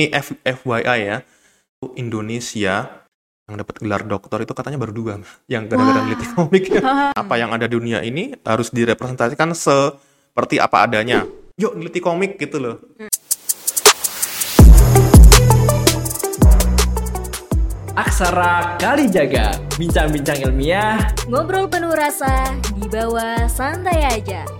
Ini F, FYI ya, Indonesia yang dapat gelar doktor itu katanya baru dua, yang gara-gara neliti komik. apa yang ada di dunia ini harus direpresentasikan seperti apa adanya. Yuk neliti komik gitu loh. Aksara Kali Jaga, bincang-bincang ilmiah, Ngobrol penuh rasa, di bawah santai aja.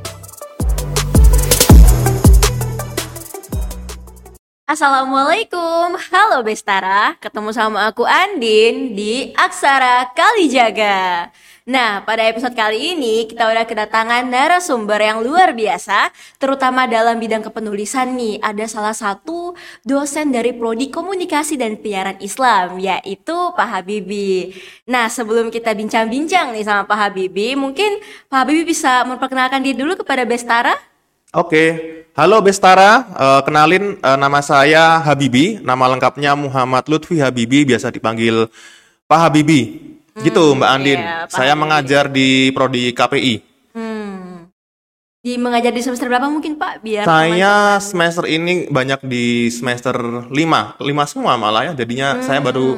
Assalamualaikum, halo Bestara, ketemu sama aku Andin di Aksara Kalijaga. Nah, pada episode kali ini kita udah kedatangan narasumber yang luar biasa, terutama dalam bidang kepenulisan nih. Ada salah satu dosen dari Prodi Komunikasi dan Penyiaran Islam, yaitu Pak Habibie. Nah, sebelum kita bincang-bincang nih sama Pak Habibie, mungkin Pak Habibie bisa memperkenalkan diri dulu kepada Bestara? Oke, halo Bestara, Eh, kenalin eh, nama saya Habibi, nama lengkapnya Muhammad Lutfi Habibi, biasa dipanggil Pak Habibi. Gitu Mbak Andin, iya, Pak saya Habibie. mengajar di Prodi KPI. Hmm. Di mengajar di semester berapa mungkin Pak? Biar Saya semester ini banyak di semester 5, 5 semua malah ya, jadinya saya baru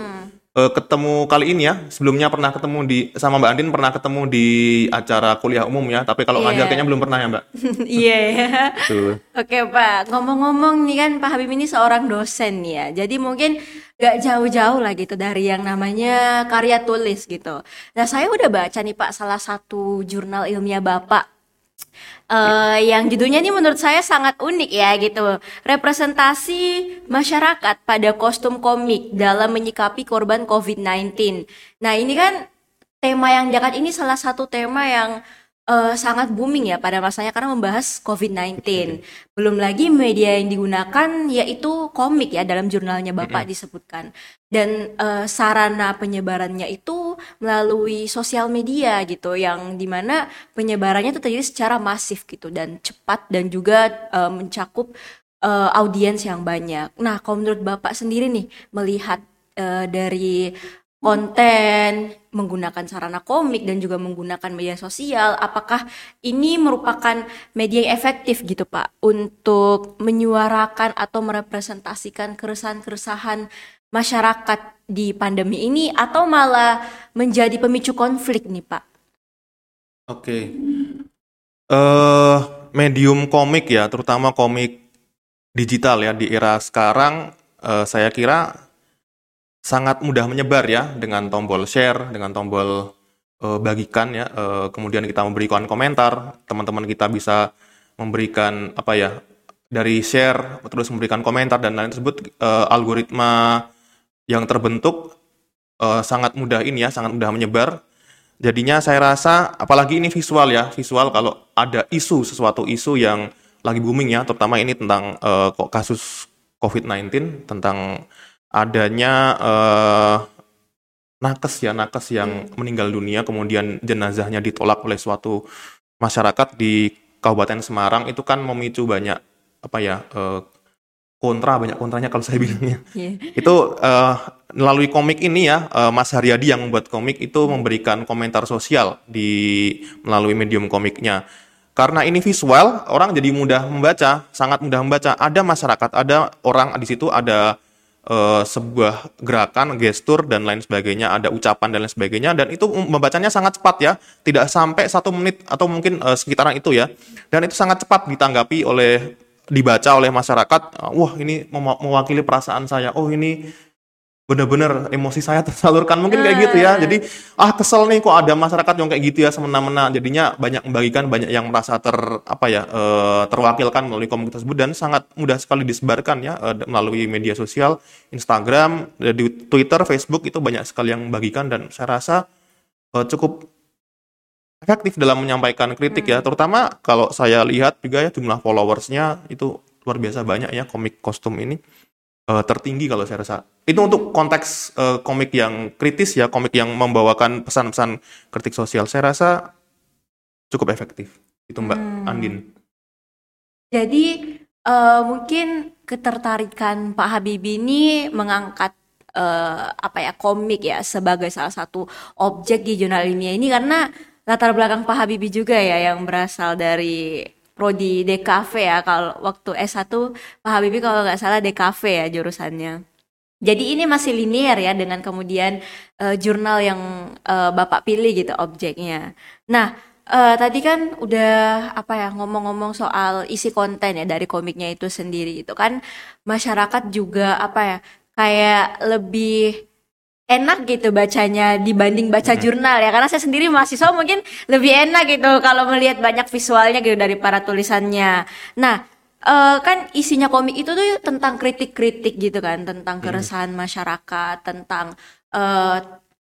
eh, ketemu kali ini ya, sebelumnya pernah ketemu di, sama Mbak Andin pernah ketemu di acara kuliah umum ya, tapi kalau ngajar Iya. kayaknya belum pernah ya Mbak. Iya. ya. Betul. Oke Pak, ngomong-ngomong nih kan Pak Habib ini seorang dosen ya. Jadi mungkin gak jauh-jauh lah gitu dari yang namanya karya tulis gitu. Nah saya udah baca nih Pak salah satu jurnal ilmiah Bapak. Eh yang judulnya ini menurut saya sangat unik ya gitu. Representasi masyarakat pada kostum komik dalam menyikapi korban COVID-19. Nah ini kan tema yang diangkat ini salah satu tema yang eh, sangat booming ya pada masanya karena membahas COVID-19. Belum lagi media yang digunakan yaitu komik ya dalam jurnalnya Bapak disebutkan. Dan eh, sarana penyebarannya itu melalui sosial media gitu yang di mana penyebarannya itu terjadi secara masif gitu dan cepat dan juga eh, mencakup eh, audiens yang banyak. Nah, kalau menurut Bapak sendiri nih melihat eh, dari konten menggunakan sarana komik dan juga menggunakan media sosial, apakah ini merupakan media yang efektif gitu Pak untuk menyuarakan atau merepresentasikan keresahan-keresahan masyarakat di pandemi ini atau malah menjadi pemicu konflik nih Pak? Oke. Eh medium komik ya, terutama komik digital ya di era sekarang eh, saya kira sangat mudah menyebar ya dengan tombol share, dengan tombol eh, bagikan ya. Eh, kemudian kita memberikan komentar, teman-teman kita bisa memberikan apa ya dari share terus memberikan komentar dan lain tersebut eh, algoritma yang terbentuk eh, sangat mudah ini ya, sangat mudah menyebar. Jadinya saya rasa apalagi ini visual ya, visual kalau ada isu sesuatu isu yang lagi booming ya, terutama ini tentang kok kasus COVID-19 tentang adanya eh, nakes ya, nakes yang meninggal dunia kemudian jenazahnya ditolak oleh suatu masyarakat di Kabupaten Semarang itu kan memicu banyak apa ya eh, kontra banyak kontranya kalau saya bilangnya. Itu eh, melalui komik ini ya eh, Mas Haryadi yang membuat komik itu memberikan komentar sosial di melalui medium komiknya. Karena ini visual orang jadi mudah membaca sangat mudah membaca. Ada masyarakat ada orang di situ ada eh, sebuah gerakan gestur dan lain sebagainya ada ucapan dan lain sebagainya dan itu membacanya sangat cepat ya. Tidak sampai satu menit atau mungkin eh, sekitaran itu ya. Dan itu sangat cepat ditanggapi oleh dibaca oleh masyarakat, wah ini mewakili perasaan saya, oh ini benar-benar emosi saya tersalurkan mungkin kayak gitu ya. Jadi ah kesel nih kok ada masyarakat yang kayak gitu ya semena-mena. Jadinya banyak membagikan, banyak yang merasa ter apa ya eh, terwakilkan melalui komunitas tersebut dan sangat mudah sekali disebarkan ya eh, melalui media sosial, Instagram, eh, di Twitter, Facebook itu banyak sekali yang membagikan dan saya rasa cukup efektif dalam menyampaikan kritik ya, terutama kalau saya lihat juga ya jumlah followersnya itu luar biasa banyak ya komik kostum ini Eh, tertinggi kalau saya rasa. Itu untuk konteks eh, komik yang kritis ya, komik yang membawakan pesan-pesan kritik sosial. Saya rasa cukup efektif. Itu Mbak Hmm. Andin. Jadi eh, mungkin ketertarikan Pak Habibie ini mengangkat eh, apa ya komik ya sebagai salah satu objek di jurnal ilmiah ini karena latar belakang Pak Habibie juga ya yang berasal dari prodi DKV ya kalau waktu S1 Pak Habibie kalau nggak salah DKV ya jurusannya. Jadi ini masih linear ya dengan kemudian uh, jurnal yang uh, Bapak pilih gitu objeknya. Nah, uh, tadi kan udah apa ya ngomong-ngomong soal isi konten ya dari komiknya itu sendiri itu kan masyarakat juga apa ya kayak lebih enak gitu bacanya dibanding baca jurnal ya karena saya sendiri mahasiswa mungkin lebih enak gitu kalau melihat banyak visualnya gitu dari para tulisannya. Nah, uh, kan isinya komik itu tuh tentang kritik-kritik gitu kan, tentang hmm. keresahan masyarakat, tentang uh,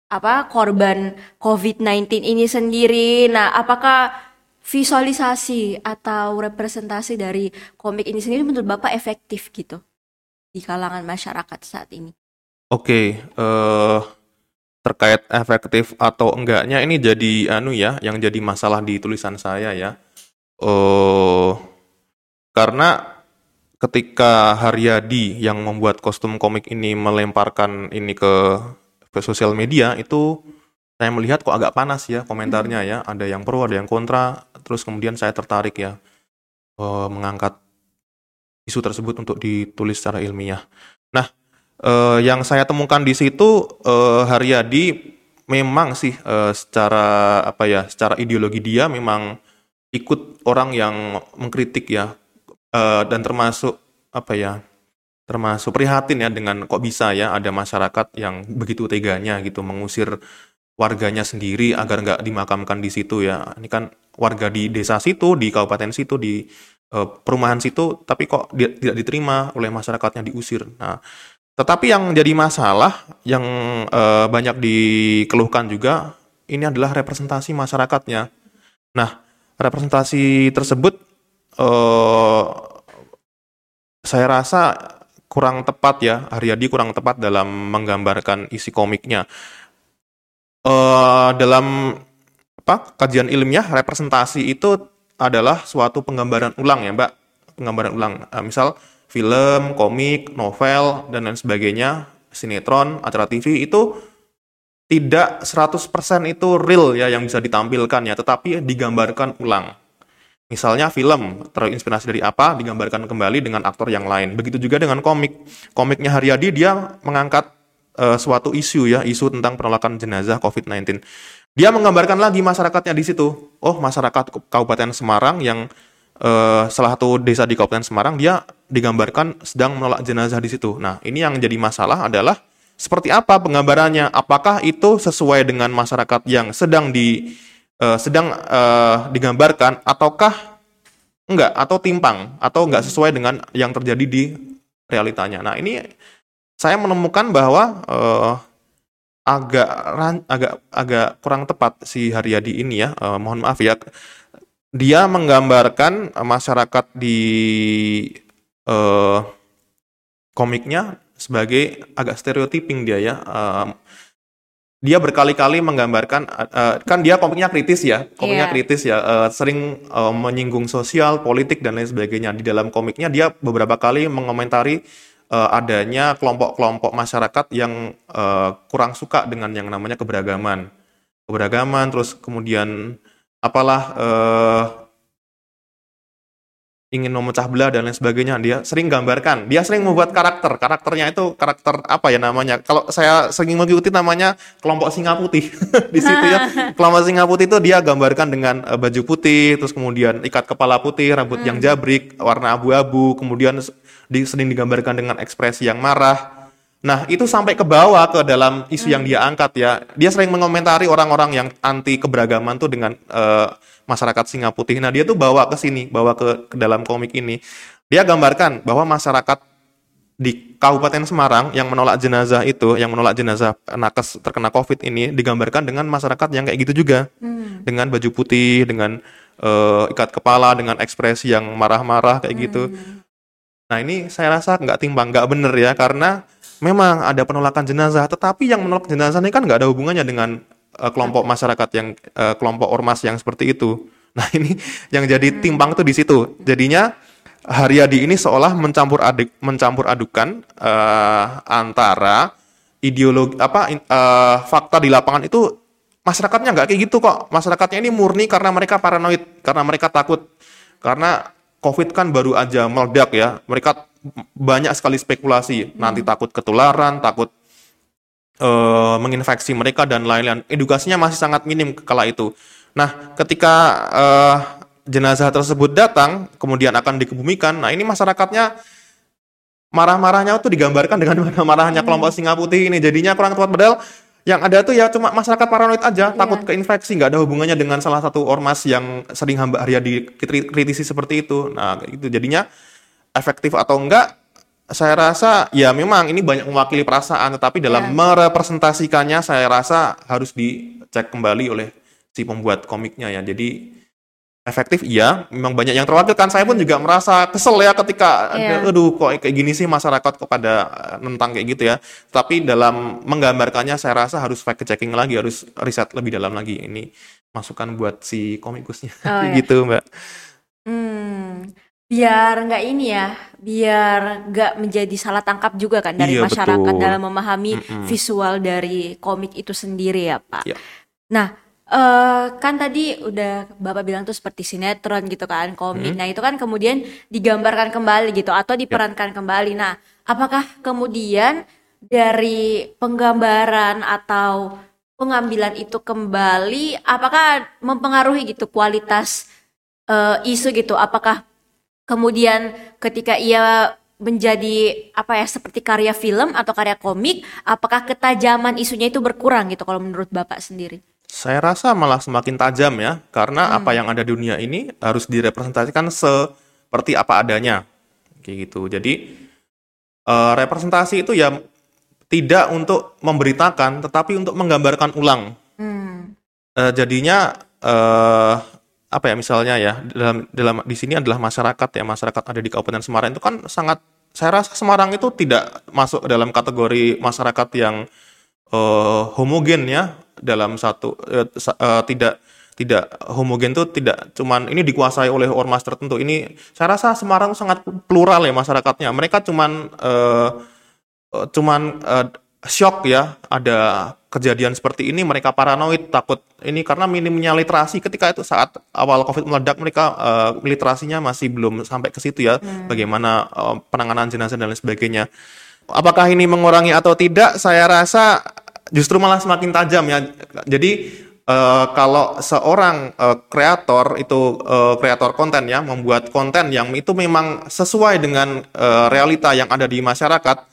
apa korban COVID-19 ini sendiri. Nah, apakah visualisasi atau representasi dari komik ini sendiri menurut Bapak efektif gitu di kalangan masyarakat saat ini? Oke, eh, terkait efektif atau enggaknya ini jadi anu ya, yang jadi masalah di tulisan saya ya. Uh, karena ketika Haryadi yang membuat kostum komik ini melemparkan ini ke, ke sosial media itu saya melihat kok agak panas ya komentarnya ya. Ada yang pro, ada yang kontra. Terus kemudian saya tertarik ya uh, mengangkat isu tersebut untuk ditulis secara ilmiah. Nah, uh, yang saya temukan di situ uh, Haryadi memang sih uh, secara apa ya, secara ideologi dia memang ikut orang yang mengkritik ya. Uh, dan termasuk apa ya termasuk prihatin ya dengan kok bisa ya ada masyarakat yang begitu teganya gitu mengusir warganya sendiri agar nggak dimakamkan di situ ya. Ini kan warga di desa situ di kabupaten situ di uh, perumahan situ tapi kok di, tidak diterima oleh masyarakatnya diusir. Nah tetapi yang jadi masalah yang uh, banyak dikeluhkan juga ini adalah representasi masyarakatnya. Nah representasi tersebut uh, saya rasa kurang tepat ya Haryadi kurang tepat dalam menggambarkan isi komiknya. Uh, dalam apa kajian ilmiah representasi itu adalah suatu penggambaran ulang ya mbak. Penggambaran ulang. Uh, misal film komik novel dan lain sebagainya sinetron acara TV itu tidak 100% itu real ya yang bisa ditampilkan ya tetapi digambarkan ulang Misalnya film terinspirasi dari apa digambarkan kembali dengan aktor yang lain. Begitu juga dengan komik. Komiknya Haryadi dia mengangkat uh, suatu isu ya, isu tentang penolakan jenazah COVID-19. Dia menggambarkan lagi masyarakatnya di situ. Oh, masyarakat Kabupaten Semarang yang uh, salah satu desa di Kabupaten Semarang dia digambarkan sedang menolak jenazah di situ. Nah, ini yang jadi masalah adalah seperti apa penggambarannya? Apakah itu sesuai dengan masyarakat yang sedang di uh, sedang uh, digambarkan ataukah enggak atau timpang atau enggak sesuai dengan yang terjadi di realitanya. Nah, ini saya menemukan bahwa uh, agak agak agak kurang tepat si Haryadi ini ya. Uh, mohon maaf ya. Dia menggambarkan masyarakat di uh, komiknya sebagai agak stereotyping dia ya. Uh, dia berkali-kali menggambarkan uh, kan dia komiknya kritis ya komiknya yeah. kritis ya uh, sering uh, menyinggung sosial politik dan lain sebagainya di dalam komiknya dia beberapa kali mengomentari uh, adanya kelompok-kelompok masyarakat yang uh, kurang suka dengan yang namanya keberagaman keberagaman terus kemudian apalah uh, ingin memecah belah dan lain sebagainya dia sering gambarkan. Dia sering membuat karakter. Karakternya itu karakter apa ya namanya? Kalau saya sering mengikuti namanya kelompok singa putih. Di situ ya. Kelompok singa putih itu dia gambarkan dengan uh, baju putih terus kemudian ikat kepala putih rambut hmm. yang jabrik warna abu-abu kemudian di, sering digambarkan dengan ekspresi yang marah Nah, itu sampai ke bawah ke dalam isu hmm. yang dia angkat ya. Dia sering mengomentari orang-orang yang anti keberagaman tuh dengan uh, masyarakat singa putih. Nah, dia tuh bawa ke sini, bawa ke, ke dalam komik ini. Dia gambarkan bahwa masyarakat di Kabupaten Semarang yang menolak jenazah itu, yang menolak jenazah nakes terkena COVID ini digambarkan dengan masyarakat yang kayak gitu juga. Hmm. Dengan baju putih, dengan uh, ikat kepala, dengan ekspresi yang marah-marah kayak gitu. Hmm. Nah, ini saya rasa nggak timbang, nggak bener ya karena memang ada penolakan jenazah, tetapi yang menolak jenazah ini kan nggak ada hubungannya dengan uh, kelompok masyarakat yang uh, kelompok ormas yang seperti itu. Nah ini yang jadi hmm. timbang itu di situ. Jadinya Haryadi ini seolah mencampur aduk mencampur adukan uh, antara ideologi apa uh, fakta di lapangan itu masyarakatnya nggak kayak gitu kok. Masyarakatnya ini murni karena mereka paranoid, karena mereka takut Karena COVID kan baru aja meledak ya. Mereka banyak sekali spekulasi. Nanti takut ketularan, takut eh, menginfeksi mereka dan lain-lain. Edukasinya masih sangat minim kala itu. Nah, ketika eh, jenazah tersebut datang, kemudian akan dikebumikan, nah ini masyarakatnya marah-marahnya tuh digambarkan dengan marah-marahnya kelompok singa putih ini. Jadinya kurang tepat padahal yang ada tuh ya cuma masyarakat paranoid aja, takut keinfeksi, nggak ada hubungannya dengan salah satu ormas yang sering hamba Arya dikritisi seperti itu. Nah, itu jadinya efektif atau enggak saya rasa ya memang ini banyak mewakili perasaan tetapi dalam Ya. merepresentasikannya saya rasa harus dicek kembali oleh si pembuat komiknya ya. Jadi efektif iya, memang banyak yang terwakilkan. Saya pun juga merasa kesel ya ketika Iya. aduh kok kayak gini sih masyarakat kok pada eh, kayak gitu ya. Tapi dalam menggambarkannya saya rasa harus fact checking lagi, harus riset lebih dalam lagi. Ini masukan buat si komikusnya Oh, iya. gitu, Mbak. Hmm, biar nggak ini ya, biar nggak menjadi salah tangkap juga kan dari Iya, masyarakat betul. dalam memahami Mm-mm. visual dari komik itu sendiri ya, Pak. Iya. Nah, eh, kan tadi udah Bapak bilang tuh seperti sinetron gitu kan, komik. Hmm. Nah, itu kan kemudian digambarkan kembali gitu atau diperankan kembali. Nah, apakah kemudian dari penggambaran atau pengambilan itu kembali, apakah mempengaruhi gitu kualitas eh, isu gitu? Apakah kemudian ketika ia menjadi apa ya seperti karya film atau karya komik, apakah ketajaman isunya itu berkurang gitu kalau menurut Bapak sendiri? Saya rasa malah semakin tajam ya, karena Hmm. apa yang ada di dunia ini harus direpresentasikan seperti apa adanya, kayak gitu. Jadi eh, representasi itu ya tidak untuk memberitakan, tetapi untuk menggambarkan ulang. Hmm. Eh, jadinya eh, apa ya misalnya ya dalam dalam di sini adalah masyarakat ya masyarakat ada di Kabupaten Semarang itu kan sangat saya rasa Semarang itu tidak masuk dalam kategori masyarakat yang eh, homogen ya dalam satu eh, sa- eh, tidak tidak homogen itu tidak cuman ini dikuasai oleh ormas tertentu. Ini saya rasa Semarang sangat plural ya masyarakatnya. Mereka cuman eh, cuman eh, shock ya ada kejadian seperti ini. Mereka paranoid takut ini karena minimnya literasi. Ketika itu saat awal covid meledak mereka eh, literasinya masih belum sampai ke situ ya. Bagaimana eh, penanganan jenazah dan lain sebagainya. Apakah ini mengurangi atau tidak? Saya rasa justru malah semakin tajam ya jadi eh, kalau seorang eh, kreator itu eh, kreator konten ya membuat konten yang itu memang sesuai dengan eh, realita yang ada di masyarakat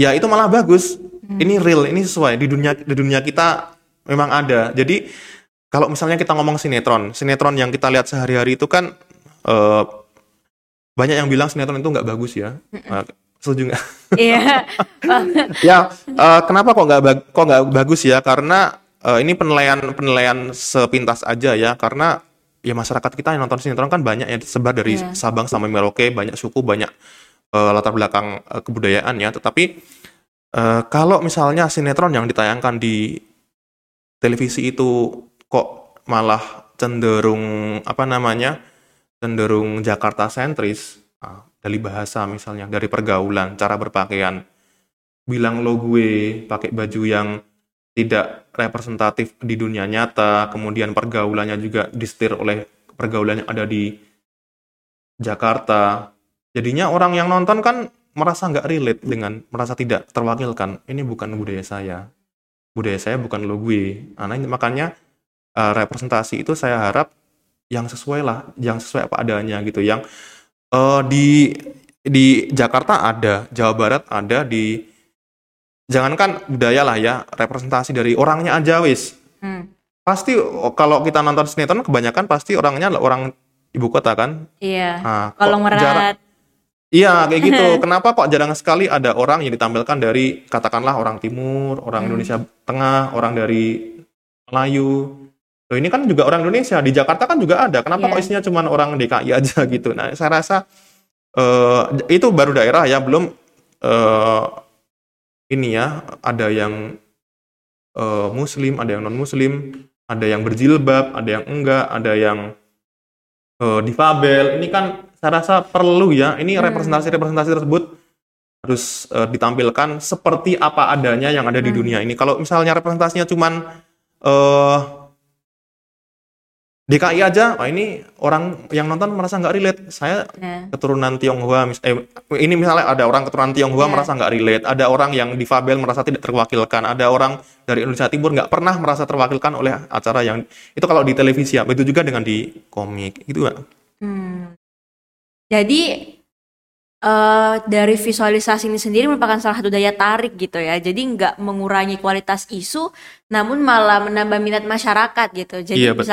ya itu malah bagus. Ini real, ini sesuai di dunia di dunia kita memang ada. Jadi kalau misalnya kita ngomong sinetron, sinetron yang kita lihat sehari-hari itu kan eh, banyak yang bilang sinetron itu nggak bagus ya. Nah, setuju nggak? Iya. ya eh, kenapa kok nggak bag- kok nggak bagus ya? Karena eh, ini penilaian penilaian sepintas aja ya. Karena ya masyarakat kita yang nonton sinetron kan banyak ya sebar dari Iya. Sabang sampai Merauke, banyak suku, banyak eh, latar belakang eh, kebudayaan ya. Tetapi eh, kalau misalnya sinetron yang ditayangkan di televisi itu kok malah cenderung apa namanya cenderung Jakarta sentris dari bahasa misalnya dari pergaulan cara berpakaian. Bilang lo gue pakai baju yang tidak representatif di dunia nyata kemudian pergaulannya juga disetir oleh pergaulan yang ada di Jakarta. Jadinya orang yang nonton kan merasa nggak relate dengan merasa tidak terwakilkan. Ini bukan budaya saya. Budaya saya bukan lo gue. Nah, makanya eh, representasi itu saya harap yang sesuai lah yang sesuai apa adanya gitu yang eh, di di Jakarta ada Jawa Barat ada di jangankan budaya lah ya representasi dari orangnya aja wis Hmm. pasti oh, kalau kita nonton sinetron kebanyakan pasti orangnya orang ibu kota kan Iya. nah, Kalau jarang- merat. Iya kayak gitu. Kenapa kok jarang sekali ada orang yang ditampilkan dari katakanlah orang timur, orang Hmm. Indonesia Tengah, orang dari Melayu. Loh, ini kan juga orang Indonesia di Jakarta kan juga ada. Kenapa Iya. kok isinya cuma orang DKI aja gitu? Nah saya rasa eh, itu baru daerah ya belum eh, ini ya ada yang eh, Muslim, ada yang non Muslim, ada yang berjilbab, ada yang enggak, ada yang eh, difabel. Ini kan saya rasa perlu ya. Ini Hmm. representasi-representasi tersebut harus eh, ditampilkan seperti apa adanya yang ada di Hmm. dunia ini. Kalau misalnya representasinya cuman eh DKI aja, oh ini orang yang nonton merasa nggak relate. Saya Nah. keturunan Tionghoa, mis- eh, ini misalnya ada orang keturunan Tionghoa Iya. merasa nggak relate, ada orang yang difabel merasa tidak terwakilkan, ada orang dari Indonesia Timur nggak pernah merasa terwakilkan oleh acara yang itu kalau di televisi ya, begitu juga dengan di komik, gitu Mbak. Hmm. Jadi eh dari visualisasi ini sendiri merupakan salah satu daya tarik gitu ya. Jadi nggak mengurangi kualitas isu, namun malah menambah minat masyarakat gitu. Jadi Iya, betul.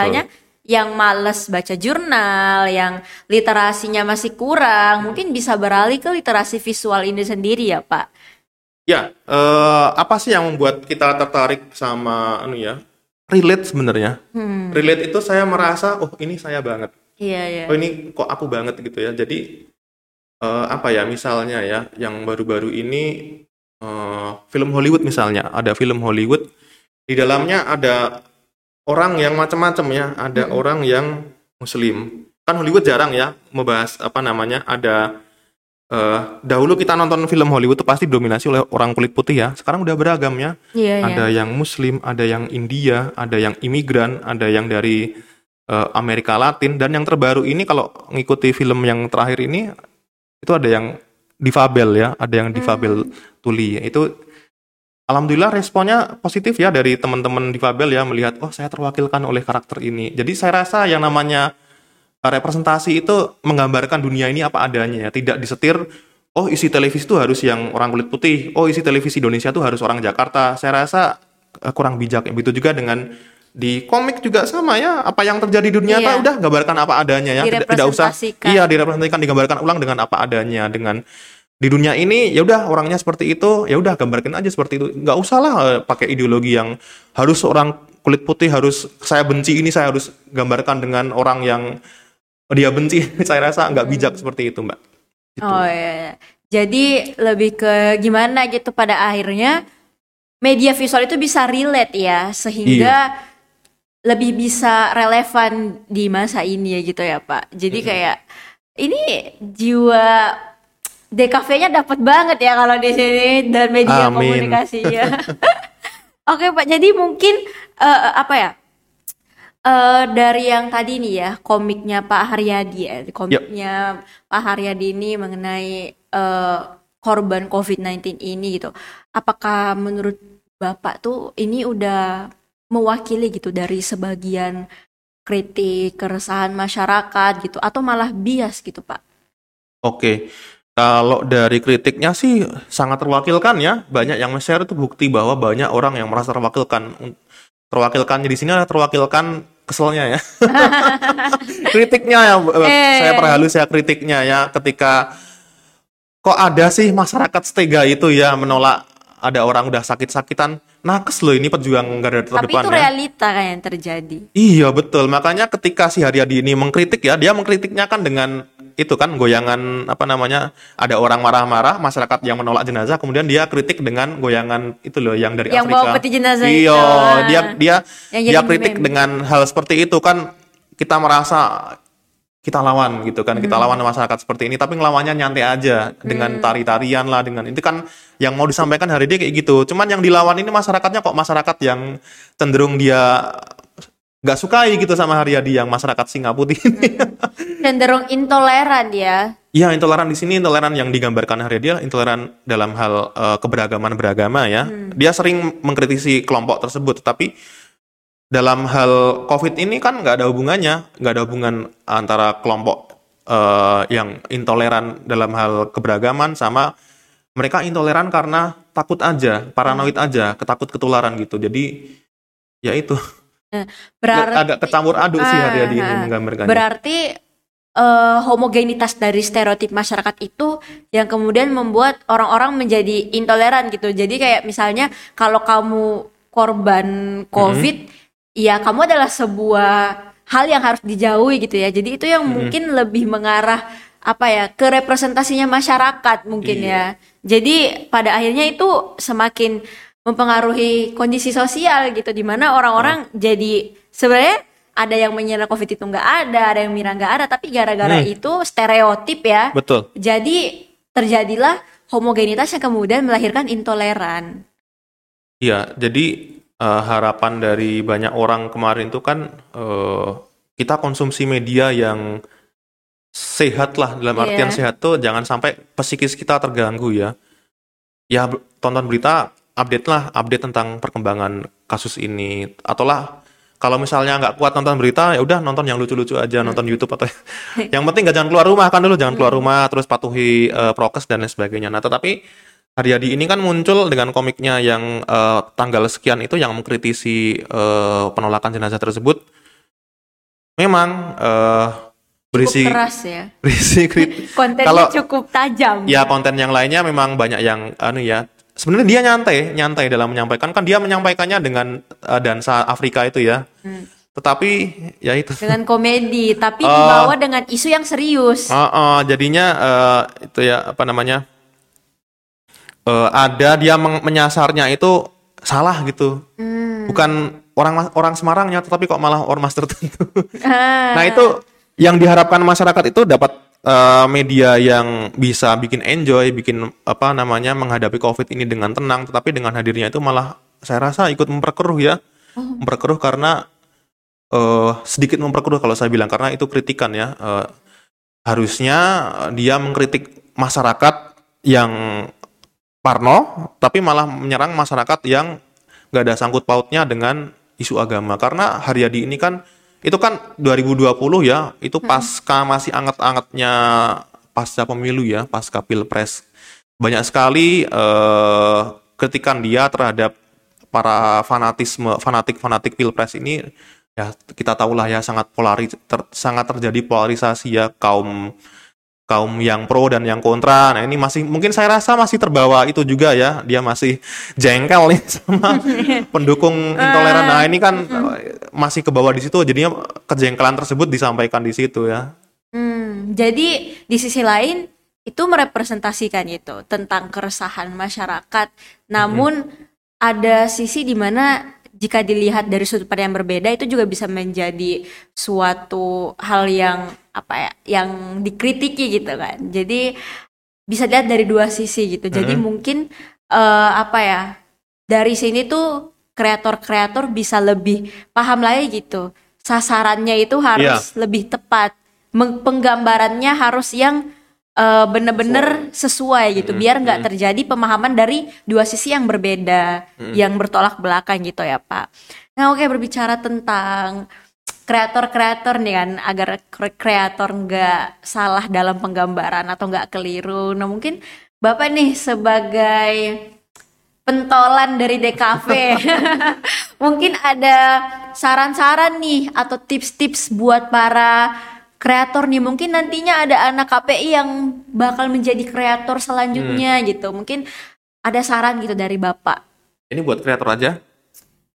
Yang males baca jurnal, yang literasinya masih kurang, mungkin bisa beralih ke literasi visual ini sendiri ya Pak. Ya, eh, apa sih yang membuat kita tertarik sama anu ya? Relate sebenarnya. Hmm. Relate itu saya merasa, oh ini saya banget. Iya ya. Oh ini kok aku banget gitu ya. Jadi eh, apa ya misalnya ya yang baru-baru ini eh, film Hollywood misalnya ada film Hollywood di dalamnya ada orang yang macam-macam ya. Ada orang yang Muslim. Kan Hollywood jarang ya membahas apa namanya ada eh, dahulu kita nonton film Hollywood itu pasti dominasi oleh orang kulit putih ya. Sekarang udah beragam ya. Iya ya. Ada yang Muslim, ada yang India, ada yang imigran, ada yang dari eh, Amerika Latin, dan yang terbaru ini kalau ngikuti film yang terakhir ini itu ada yang difabel ya, ada yang difabel tuli. Itu alhamdulillah responnya positif ya dari teman-teman difabel ya melihat oh saya terwakilkan oleh karakter ini. Jadi saya rasa yang namanya eh, representasi itu menggambarkan dunia ini apa adanya ya, tidak disetir oh isi televisi itu harus yang orang kulit putih, oh isi televisi Indonesia itu harus orang Jakarta. Saya rasa eh, kurang bijak. Begitu juga dengan di komik juga sama ya, apa yang terjadi di dunia Iya. udah gambarkan apa adanya ya, tidak, tidak usah iya direpresentasikan digambarkan ulang dengan apa adanya dengan di dunia ini ya udah orangnya seperti itu ya udah gambarkan aja seperti itu nggak usah lah eh, pakai ideologi yang harus orang kulit putih harus saya benci ini saya harus gambarkan dengan orang yang dia benci saya rasa nggak bijak seperti itu mbak Gitu. Oh iya. iya. Jadi lebih ke gimana gitu pada akhirnya media visual itu bisa relate ya sehingga lebih bisa relevan di masa ini ya gitu ya Pak. Jadi kayak ini jiwa DKV-nya dapat banget ya kalau di sini dan media Amin. komunikasinya. Oke Pak, jadi mungkin eh, apa ya? eh dari yang tadi nih ya komiknya Pak Haryadi ya komiknya Pak Haryadi ini mengenai eh, korban COVID-19 ini gitu apakah menurut Bapak tuh ini udah mewakili gitu dari sebagian kritik keresahan masyarakat gitu atau malah bias gitu Pak Oke, kalau dari kritiknya sih sangat terwakilkan ya. Banyak yang share itu bukti bahwa banyak orang yang merasa terwakilkan. Terwakilkannya di sini adalah terwakilkan keselnya ya. kritiknya ya, Eh. saya perhalus ya kritiknya ya. Ketika kok ada sih masyarakat setega itu ya menolak ada orang udah sakit-sakitan. Nakes loh ini pejuang garda tapi terdepan itu ya. realita kan yang terjadi Iya betul, makanya ketika si Haryadi ini mengkritik ya, dia mengkritiknya kan dengan itu kan goyangan apa namanya, ada orang marah-marah, masyarakat yang menolak jenazah, kemudian dia kritik dengan goyangan itu loh yang dari Yang Afrika. bawa peti jenazah Iya, itu. Ah. dia dia Yang dia kritik meme. dengan hal seperti itu kan kita merasa kita lawan gitu kan, Hmm. kita lawan masyarakat seperti ini, tapi ngelawannya nyantai aja dengan tari-tarian lah, dengan itu kan yang mau disampaikan hari ini kayak gitu. Cuman yang dilawan ini masyarakatnya kok masyarakat yang cenderung dia nggak sukai gitu sama Haryadi yang masyarakat singa putih ini. cenderung intoleran ya Iya, intoleran di sini intoleran yang digambarkan Haryadi intoleran dalam hal eh, keberagaman beragama ya. Dia sering mengkritisi kelompok tersebut, tapi dalam hal COVID ini kan nggak ada hubungannya, nggak ada hubungan antara kelompok eh, yang intoleran dalam hal keberagaman sama mereka intoleran karena takut aja, paranoid aja, ketakut ketularan gitu. Jadi ya itu berarti agak kecampur aduk sih Ah, Haryadi ini ah. menggambarkannya. Berarti eh, homogenitas dari stereotip masyarakat itu yang kemudian membuat orang-orang menjadi intoleran gitu. Jadi kayak misalnya kalau kamu korban COVID, ya kamu adalah sebuah hal yang harus dijauhi gitu ya. Jadi itu yang mungkin lebih mengarah apa ya ke representasinya masyarakat mungkin Iya. ya. Jadi pada akhirnya itu semakin mempengaruhi kondisi sosial gitu di mana orang-orang jadi sebenarnya ada yang mengira covid itu nggak ada, ada yang mengira nggak ada, tapi gara-gara Hmm. itu stereotip ya. Betul. Jadi terjadilah homogenitas yang kemudian melahirkan intoleran. Iya, jadi eh, harapan dari banyak orang kemarin itu kan eh, kita konsumsi media yang sehat lah dalam artian Iya. sehat tuh jangan sampai psikis kita terganggu ya. Ya tonton berita, update lah, update tentang perkembangan kasus ini. Atau lah kalau misalnya nggak kuat nonton berita ya udah nonton yang lucu-lucu aja, nonton YouTube atau yang penting nggak jangan keluar rumah kan dulu jangan keluar rumah terus patuhi eh, prokes dan lain sebagainya. Nah tetapi Haryadi ini kan muncul dengan komiknya yang eh, tanggal sekian itu yang mengkritisi eh, penolakan jenazah tersebut. Memang eh, berisi Cukup keras ya. berisi krit- Kontennya Kalau- cukup tajam. ya konten yang lainnya memang banyak yang anu ya. Sebenarnya dia nyantai, nyantai dalam menyampaikan kan dia menyampaikannya dengan eh, dansa Afrika itu ya. Hmm. Tetapi ya itu. Dengan komedi, tapi Oh. dibawa dengan isu yang serius. Oh, oh, jadinya eh, itu ya apa namanya? eh, ada dia menyasarnya itu salah gitu. Hmm. Bukan orang orang Semarangnya tetapi kok malah ormas tertentu. Ah. Nah itu yang diharapkan masyarakat itu dapat eh, media yang bisa bikin enjoy, bikin apa namanya menghadapi COVID ini dengan tenang, tetapi dengan hadirnya itu malah saya rasa ikut memperkeruh ya, memperkeruh karena eh, sedikit memperkeruh kalau saya bilang karena itu kritikan ya. Eh, harusnya dia mengkritik masyarakat yang parno, tapi malah menyerang masyarakat yang nggak ada sangkut pautnya dengan isu agama. Karena Haryadi ini kan itu kan 2020 ya, itu pasca masih anget-angetnya pasca pemilu ya, pasca pilpres. Banyak sekali eh, kritikan dia terhadap para fanatisme fanatik-fanatik pilpres ini ya kita tahulah ya sangat polaris ter- sangat terjadi polarisasi ya kaum kaum yang pro dan yang kontra. Nah, ini masih mungkin saya rasa masih terbawa itu juga ya. Dia masih jengkel nih sama pendukung intoleran. Nah, ini kan eh, masih ke bawah di situ jadinya kejengkelan tersebut disampaikan di situ ya. Hmm, jadi di sisi lain itu merepresentasikan itu tentang keresahan masyarakat. Namun ada sisi di mana jika dilihat dari sudut pandang yang berbeda itu juga bisa menjadi suatu hal yang apa ya, yang dikritiki gitu kan. Jadi bisa dilihat dari dua sisi gitu. Jadi Mhm. mungkin eh, apa ya? Dari sini tuh kreator-kreator bisa lebih paham lagi gitu. Sasarannya itu harus lebih tepat. Penggambarannya harus yang eh, bener-bener sesuai gitu. Biar nggak terjadi pemahaman dari dua sisi yang berbeda, yang bertolak belakang gitu ya Pak. Nah oke berbicara tentang kreator-kreator nih kan agar kre- kreator nggak salah dalam penggambaran atau nggak keliru. Nah mungkin Bapak nih sebagai pentolan dari DKV mungkin ada saran-saran nih atau tips-tips buat para kreator nih. Mungkin nantinya ada anak KPI yang bakal menjadi kreator selanjutnya gitu. Mungkin ada saran gitu dari Bapak. Ini buat kreator aja,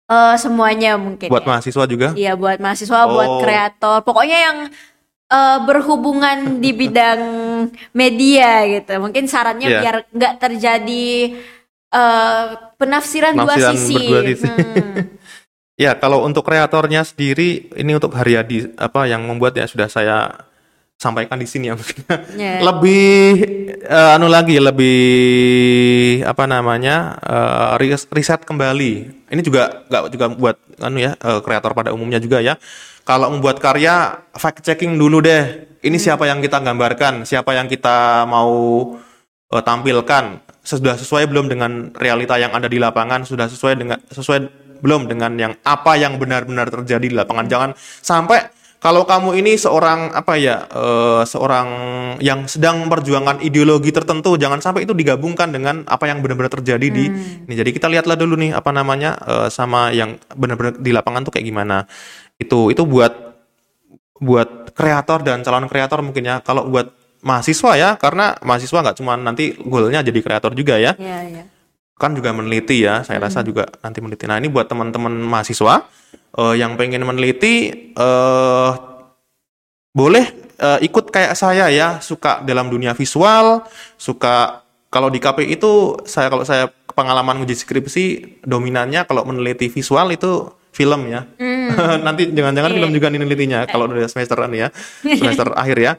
Eh semuanya mungkin buat ya. mahasiswa juga. Iya buat mahasiswa, buat Oh. kreator, pokoknya yang eh, berhubungan di bidang media gitu. Mungkin sarannya Iya. biar nggak terjadi eh, penafsiran, dua Penafsiran sisi. berdua sisi. Hmm. Ya, kalau untuk kreatornya sendiri ini untuk Haryadi apa yang membuat ya sudah saya sampaikan di sini ya mungkin. Ya. lebih eh, anu lagi lebih apa namanya ris- riset kembali. Ini juga nggak juga buat anu ya eh, kreator pada umumnya juga ya. Kalau membuat karya fact checking dulu deh. Ini siapa yang kita gambarkan, siapa yang kita mau eh, tampilkan sudah sesuai belum dengan realita yang ada di lapangan sudah sesuai dengan sesuai belum dengan yang apa yang benar-benar terjadi di lapangan jangan sampai kalau kamu ini seorang apa ya eh, seorang yang sedang memperjuangkan ideologi tertentu jangan sampai itu digabungkan dengan apa yang benar-benar terjadi di ini. Jadi kita lihatlah dulu nih apa namanya eh, sama yang benar-benar di lapangan tuh kayak gimana. Itu itu buat buat kreator dan calon kreator mungkin ya. Kalau buat mahasiswa ya karena mahasiswa nggak cuma nanti goalnya jadi kreator juga ya. Iya, iya. kan juga meneliti ya saya rasa juga nanti meneliti. Nah ini buat teman-teman mahasiswa eh, yang pengen meneliti eh boleh eh, ikut kayak saya ya. Suka dalam dunia visual suka kalau di KPI itu saya kalau saya pengalaman uji skripsi dominannya kalau meneliti visual itu film ya. Nanti jangan-jangan film juga menelitinya kalau udah semesteran ya. Semester akhir ya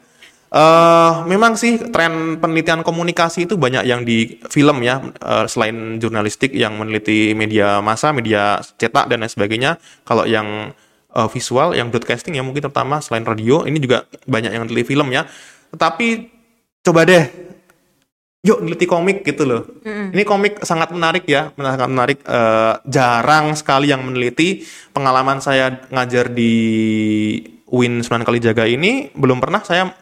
eh memang sih tren penelitian komunikasi itu banyak yang di film ya, eh, selain jurnalistik yang meneliti media massa, media cetak dan lain sebagainya. Kalau yang uh, visual yang broadcasting ya mungkin terutama selain radio ini juga banyak yang teliti film ya. Tetapi coba deh yuk neliti komik gitu loh. Ini komik sangat menarik ya sangat menarik. Eh, jarang sekali yang meneliti. Pengalaman saya ngajar di Win 9 kali jaga ini belum pernah saya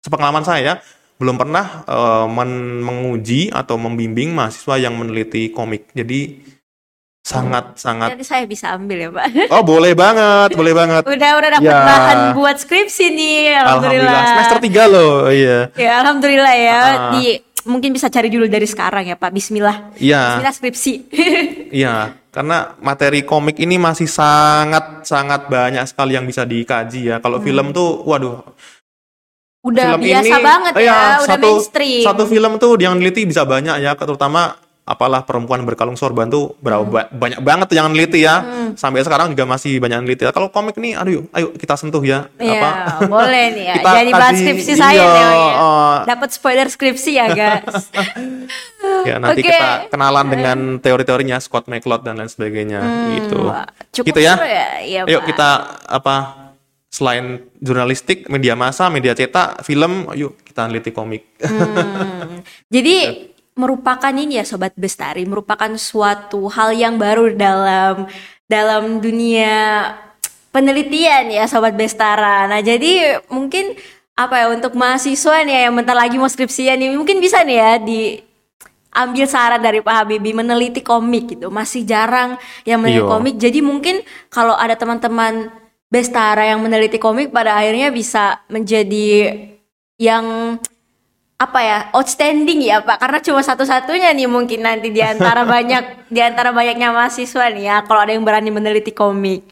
sepengalaman saya belum pernah eh, men- menguji atau membimbing mahasiswa yang meneliti komik jadi sangat sangat Nanti saya bisa ambil ya Pak. oh boleh banget boleh banget Udah udah dapat Ya. bahan buat skripsi nih, alhamdulillah. semester 3 loh iya Ya alhamdulillah ya. Ah. Di mungkin bisa cari dulu dari sekarang ya Pak. Bismillah. iya Bismillah skripsi. Iya, karena materi komik ini masih sangat sangat banyak sekali yang bisa dikaji ya. Kalau film tuh, waduh, udah film biasa ini, banget ya, iya, udah satu, mainstream. Satu film tuh yang neliti bisa banyak ya, terutama apalah perempuan berkalung sorban tuh berapa Hmm. ba- banyak banget tuh yang neliti ya. Sampai sekarang juga masih banyak yang neliti. Kalau komik nih, aduh, yuk, ayo kita sentuh ya. Iya, boleh nih ya. Kita Jadi bahan kasih- skripsi saya iya, nih. ya. eh, Dapat spoiler skripsi ya, guys. ya nanti Oke. kita kenalan dengan teori-teorinya Scott McCloud dan lain sebagainya gitu. Wah, cukup gitu ya. ya. Iya, Yuk kita apa selain jurnalistik, media massa, media cetak, film, yuk kita neliti komik. Hmm. Jadi merupakan ini ya sobat bestari, merupakan suatu hal yang baru dalam dalam dunia penelitian ya sobat bestara. Nah, jadi mungkin apa ya untuk mahasiswa nih yang bentar lagi mau skripsian nih mungkin bisa nih ya di ambil saran dari Pak Habibie meneliti komik gitu. Masih jarang yang meneliti Iya. komik. Jadi mungkin kalau ada teman-teman bestara yang meneliti komik pada akhirnya bisa menjadi yang apa ya outstanding ya Pak karena cuma satu-satunya nih mungkin nanti di antara banyak di antara banyaknya mahasiswa nih ya kalau ada yang berani meneliti komik.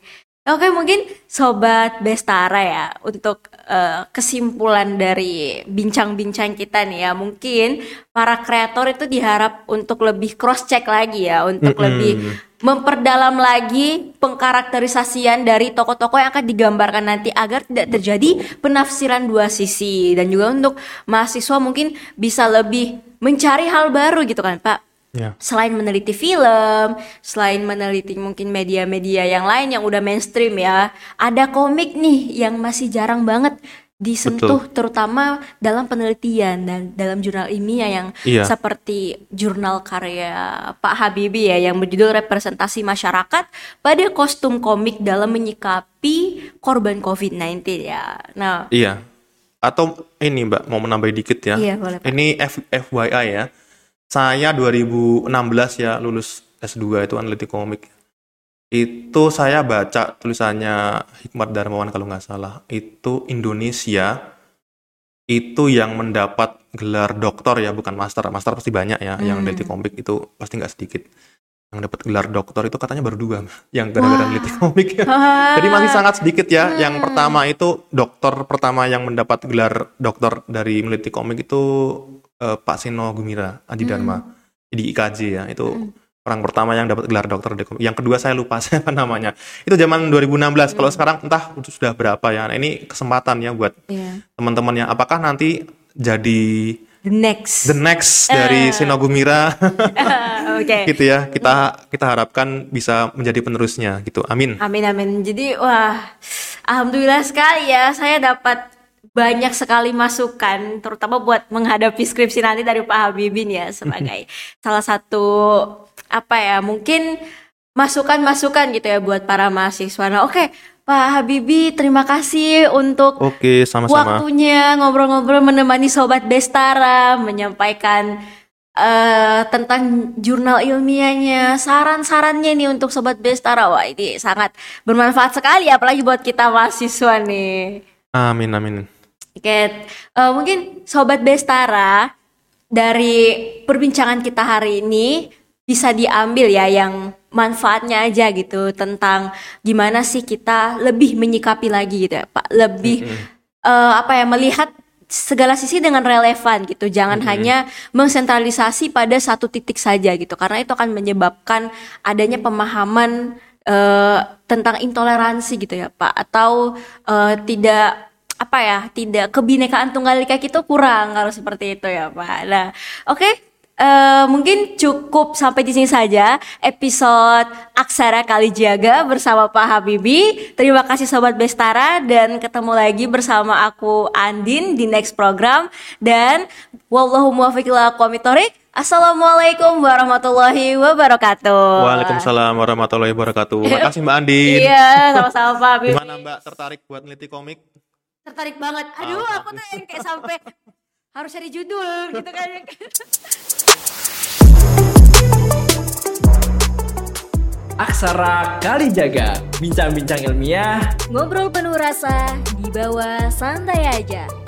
Oke mungkin sobat Bestara ya untuk eh, kesimpulan dari bincang-bincang kita nih ya mungkin para kreator itu diharap untuk lebih cross check lagi ya untuk Mm-mm. lebih memperdalam lagi pengkarakterisasian dari tokoh-tokoh yang akan digambarkan nanti agar tidak terjadi penafsiran dua sisi dan juga untuk mahasiswa mungkin bisa lebih mencari hal baru gitu kan Pak ya. selain meneliti film, selain meneliti mungkin media-media yang lain yang udah mainstream ya, ada komik nih yang masih jarang banget disentuh terutama dalam penelitian dan dalam jurnal ilmiah yang Iya. seperti jurnal karya Pak Habibie ya yang berjudul representasi masyarakat pada kostum komik dalam menyikapi korban COVID-19 ya. Nah, Iya. Atau ini Mbak mau menambah dikit ya. Iya, boleh, Pak. Ini F- FYI ya. Saya 2016 ya lulus S2 itu analitik komik. Itu saya baca tulisannya Hikmat Darmawan kalau nggak salah. Itu Indonesia itu yang mendapat gelar doktor ya bukan master. Master pasti banyak ya. Yang Hmm. meneliti komik itu pasti nggak sedikit. Yang dapat gelar doktor itu katanya baru dua. Yang gara-gara meneliti komik ya. Jadi masih sangat sedikit ya. Yang pertama itu dokter pertama yang mendapat gelar doktor dari meneliti komik itu eh, Pak Sino Gumira Aji Dharma di IKJ ya. Itu orang pertama yang dapat gelar dokter. Yang kedua saya lupa siapa namanya. Itu zaman 2016. Kalau sekarang entah sudah berapa ya. Nah, ini kesempatan ya buat Iya. teman-temannya. Apakah nanti jadi the next. the next dari Sino Gumira Oke. gitu ya. Kita kita harapkan bisa menjadi penerusnya gitu. Amin. Amin amin. Jadi wah, alhamdulillah sekali ya saya dapat banyak sekali masukan terutama buat menghadapi skripsi nanti dari Pak Habibin ya sebagai salah satu apa ya mungkin masukan-masukan gitu ya buat para mahasiswa. Nah, oke Pak Habibie terima kasih untuk Oke, sama-sama. waktunya ngobrol-ngobrol menemani sobat Bestara menyampaikan eh tentang jurnal ilmiahnya, saran-sarannya nih untuk sobat Bestara. Wah, ini sangat bermanfaat sekali apalagi buat kita mahasiswa nih. Amin, amin. Oke, eh, mungkin sobat Bestara dari perbincangan kita hari ini bisa diambil ya yang manfaatnya aja gitu tentang gimana sih kita lebih menyikapi lagi gitu ya Pak, lebih eh, apa ya melihat segala sisi dengan relevan gitu. Jangan hanya mengsentralisasi pada satu titik saja gitu karena itu akan menyebabkan adanya pemahaman eh, tentang intoleransi gitu ya Pak atau eh, tidak apa ya tidak kebinekaan tunggal ika kita kurang kalau seperti itu ya Pak. Nah, oke eh, mungkin cukup sampai di sini saja episode Aksara Kali Jaga bersama Pak Habibi. Terima kasih Sobat Bestara dan ketemu lagi bersama aku Andin di next program dan wallahu muwaffiq ila. Assalamualaikum warahmatullahi wabarakatuh. Waalaikumsalam warahmatullahi wabarakatuh. Makasih Mbak Andin. Iya, sama-sama Pak Habibi. Gimana Mbak tertarik buat neliti komik? Tertarik banget. Aduh, aku tuh yang kayak sampai harus cari judul gitu kan. Aksara Kali Jaga, bincang-bincang ilmiah Ngobrol penuh rasa, di bawah santai aja.